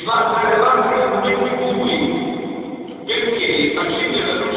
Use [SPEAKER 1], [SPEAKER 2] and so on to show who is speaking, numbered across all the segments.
[SPEAKER 1] si va a fare avanti con tutti perché a Cina la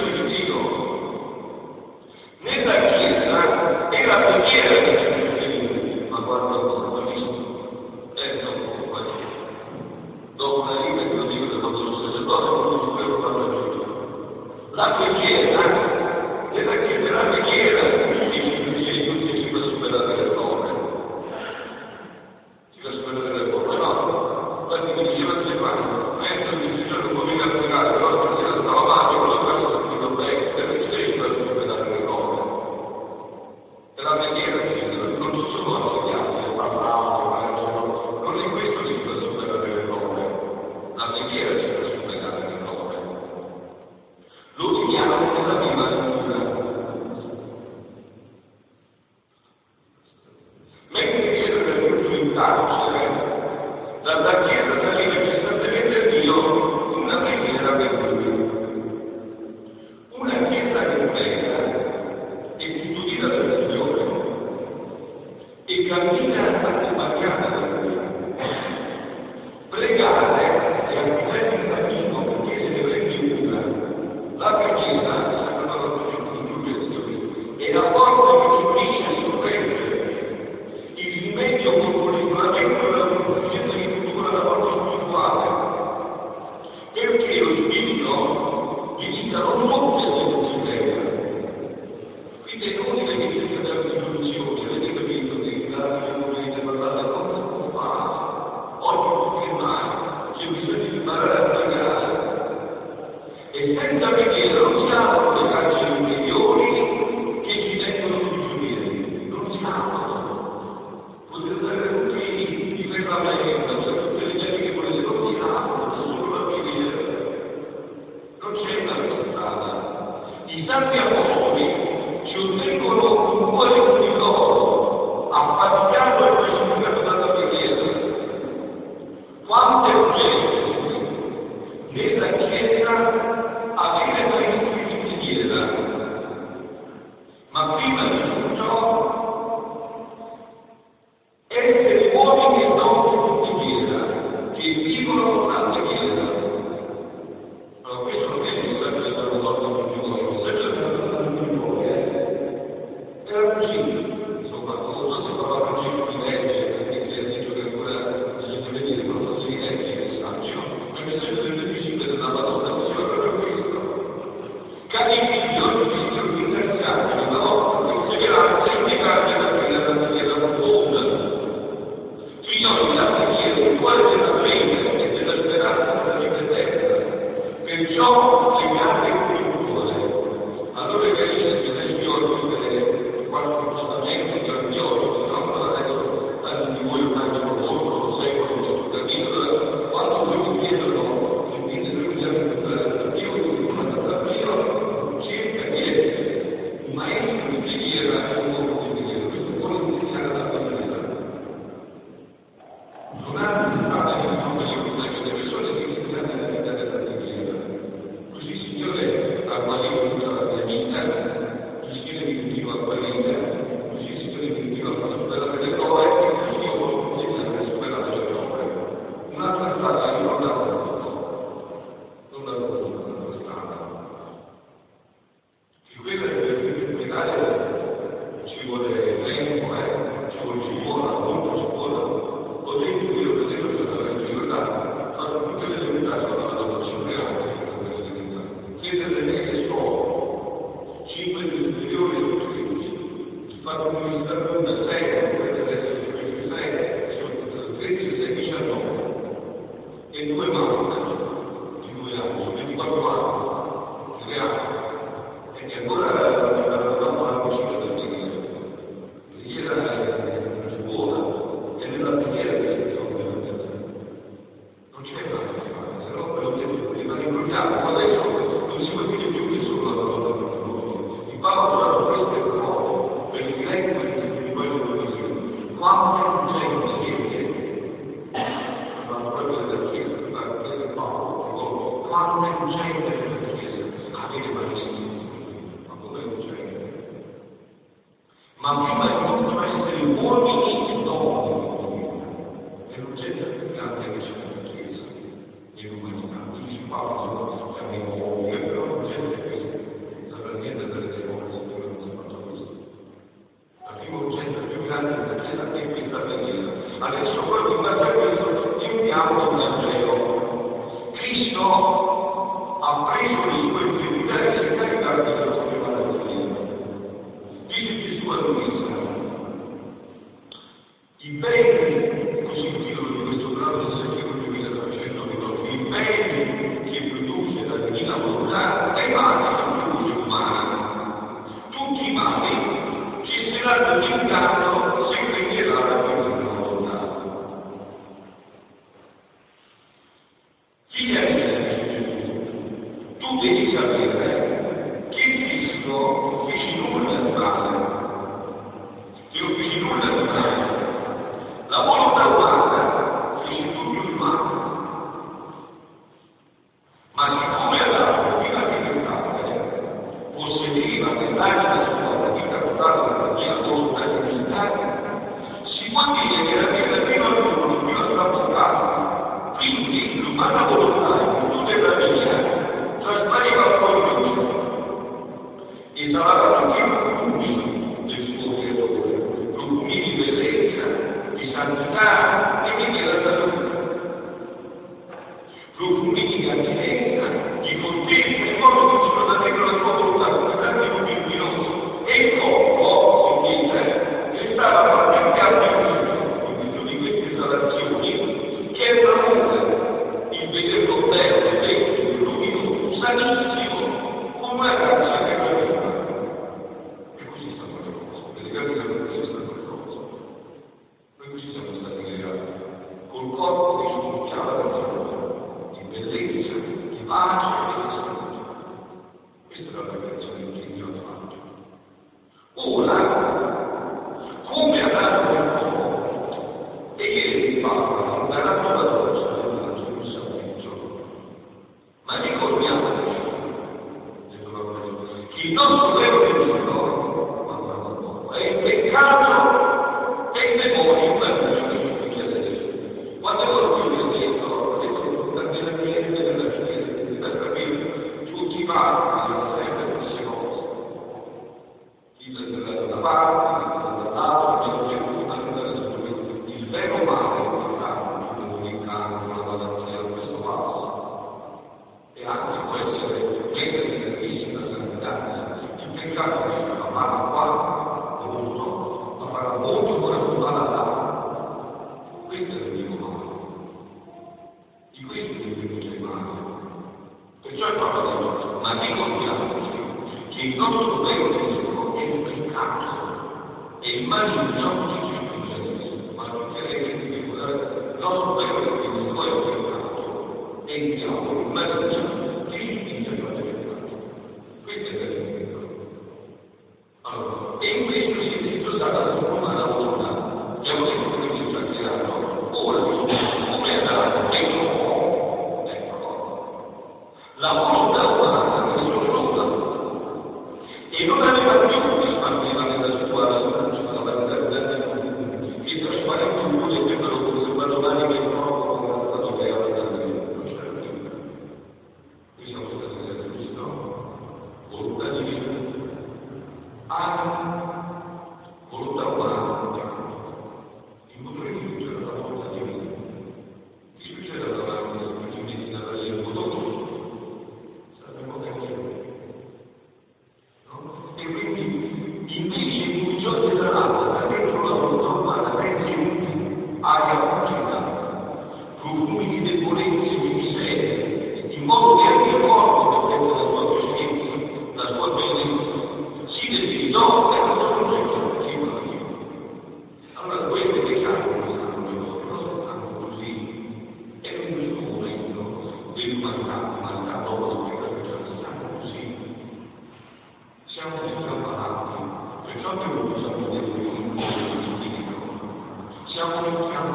[SPEAKER 1] সকলের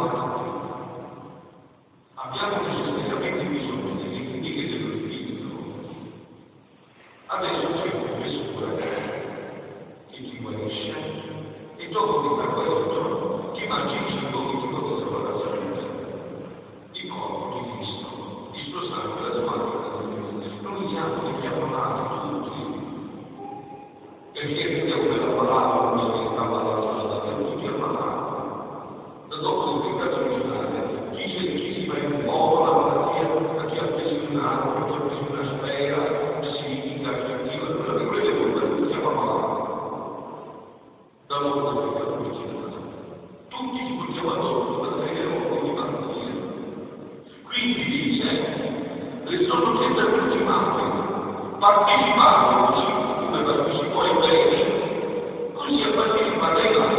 [SPEAKER 1] parteciparono, come partecipò il Paese, così è partecipato ai nostri.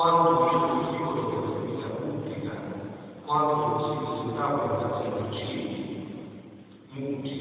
[SPEAKER 1] quando il tipo di vita pubblica, quando si presentava la presenza di Cili, Mucchi,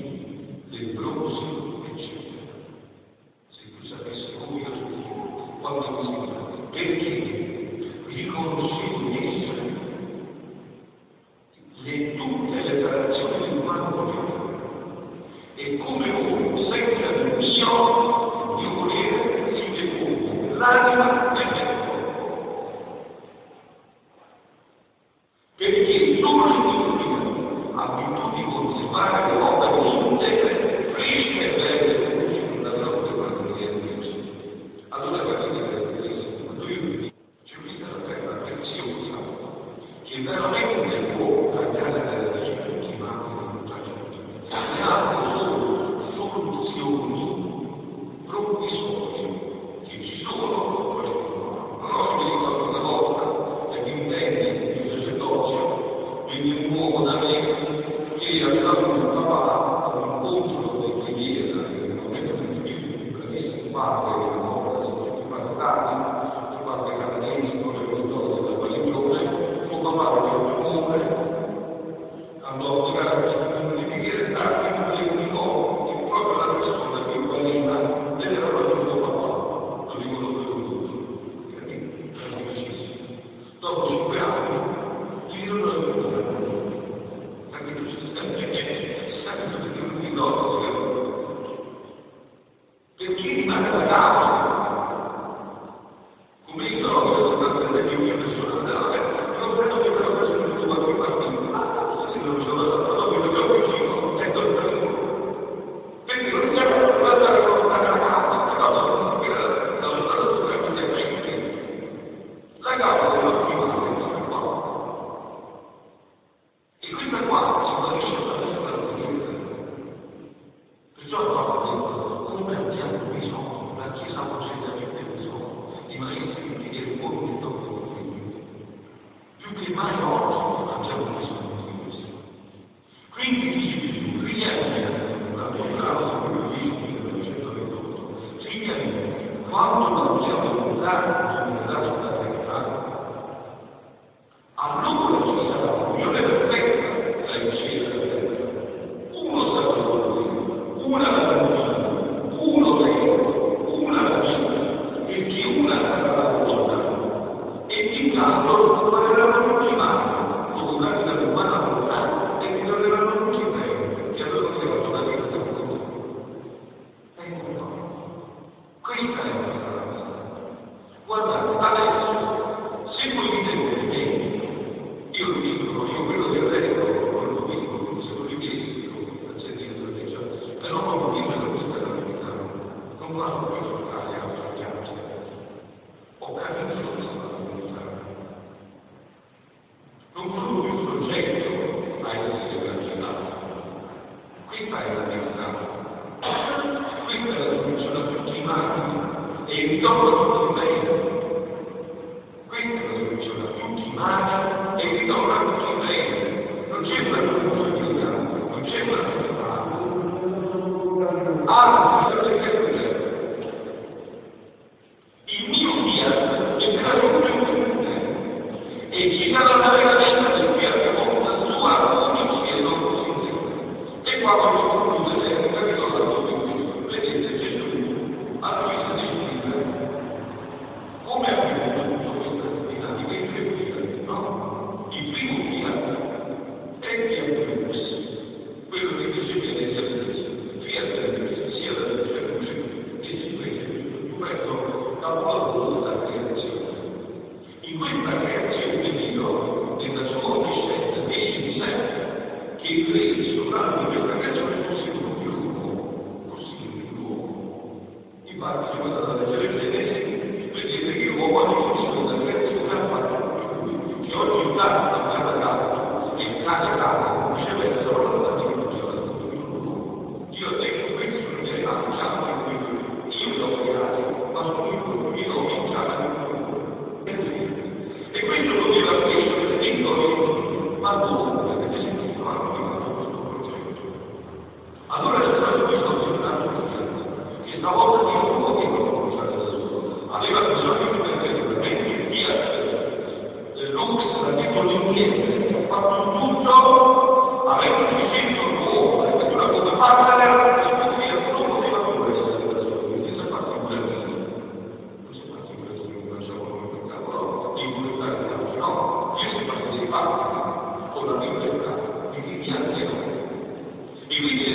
[SPEAKER 1] Thank you. 有在这样上，也许把这些办法做到顶点，已经严了，因为。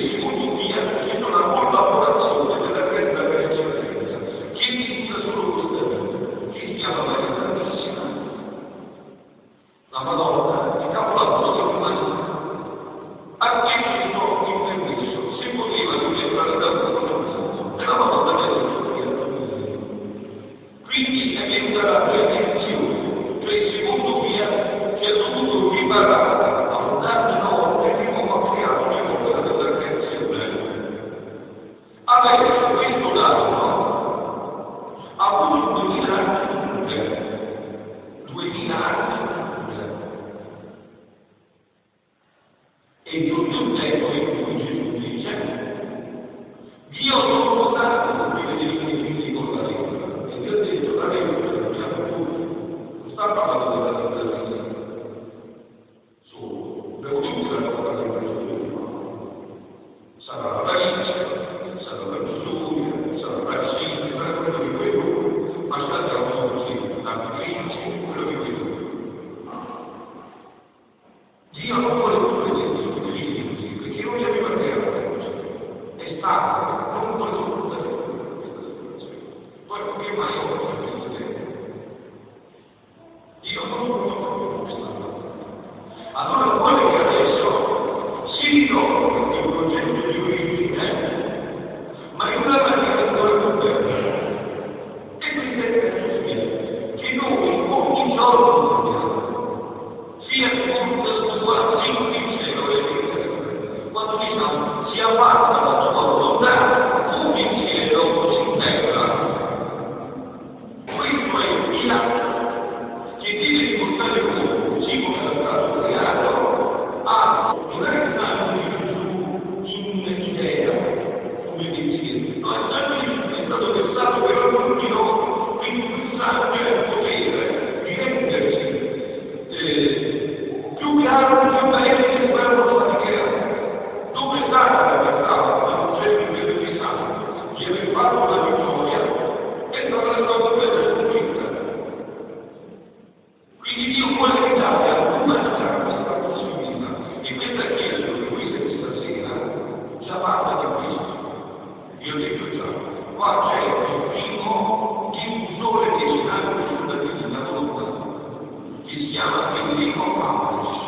[SPEAKER 1] qua c'è il primo diffusore di sangue cittadini da lontano, che si chiama Enrico Paulus.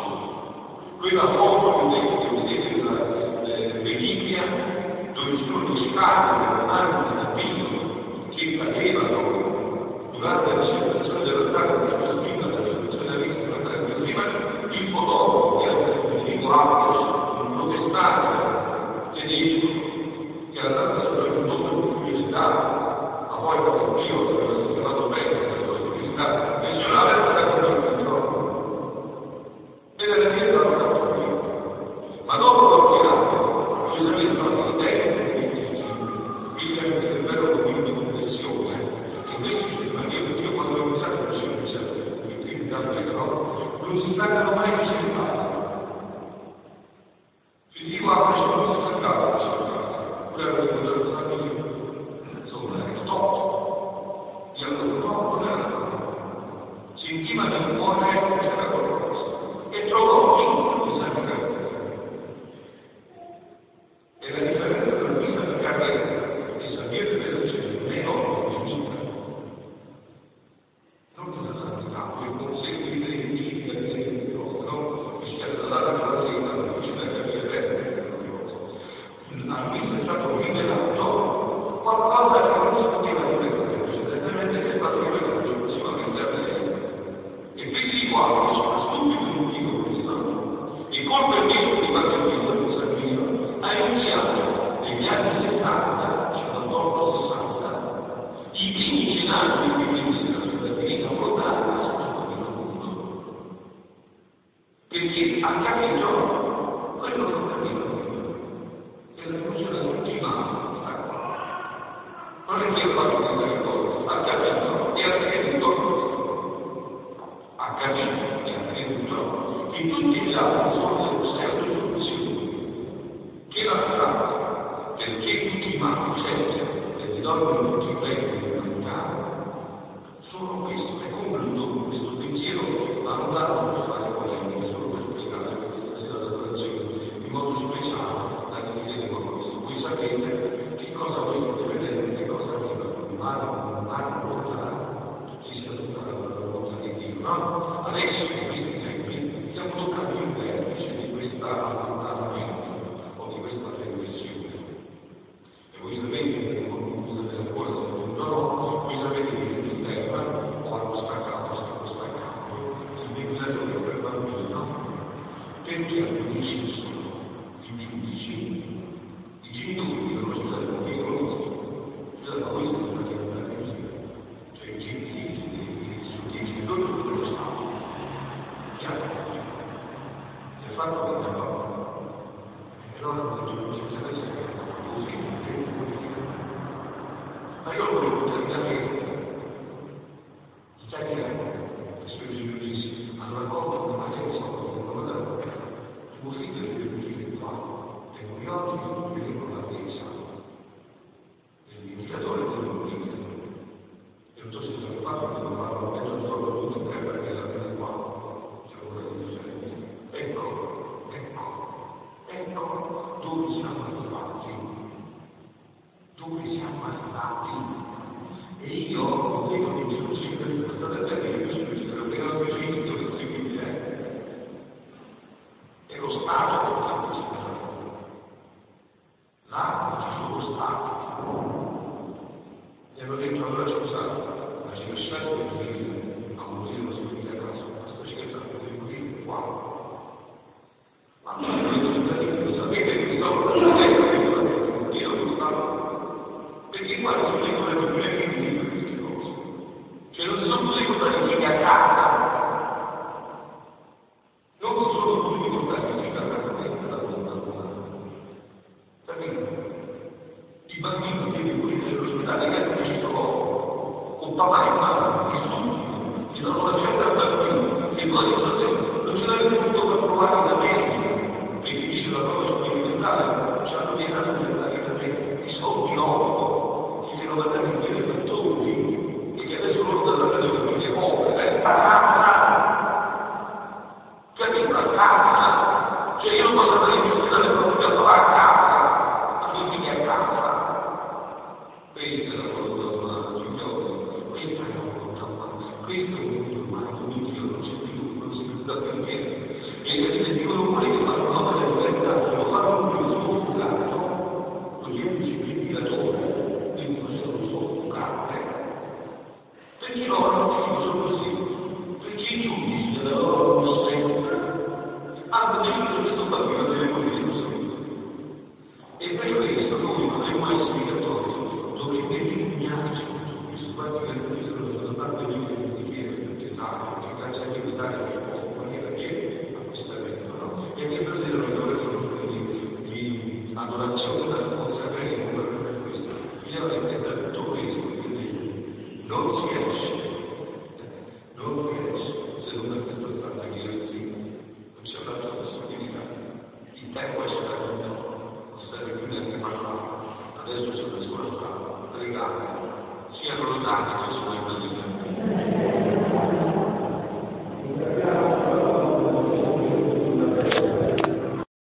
[SPEAKER 1] Quella foto che ho detto どこに来てるか。Thank you. Perché loro oggi sono così? Perché i giudici della loro conoscenza hanno scelto questo bambino delle conoscenze.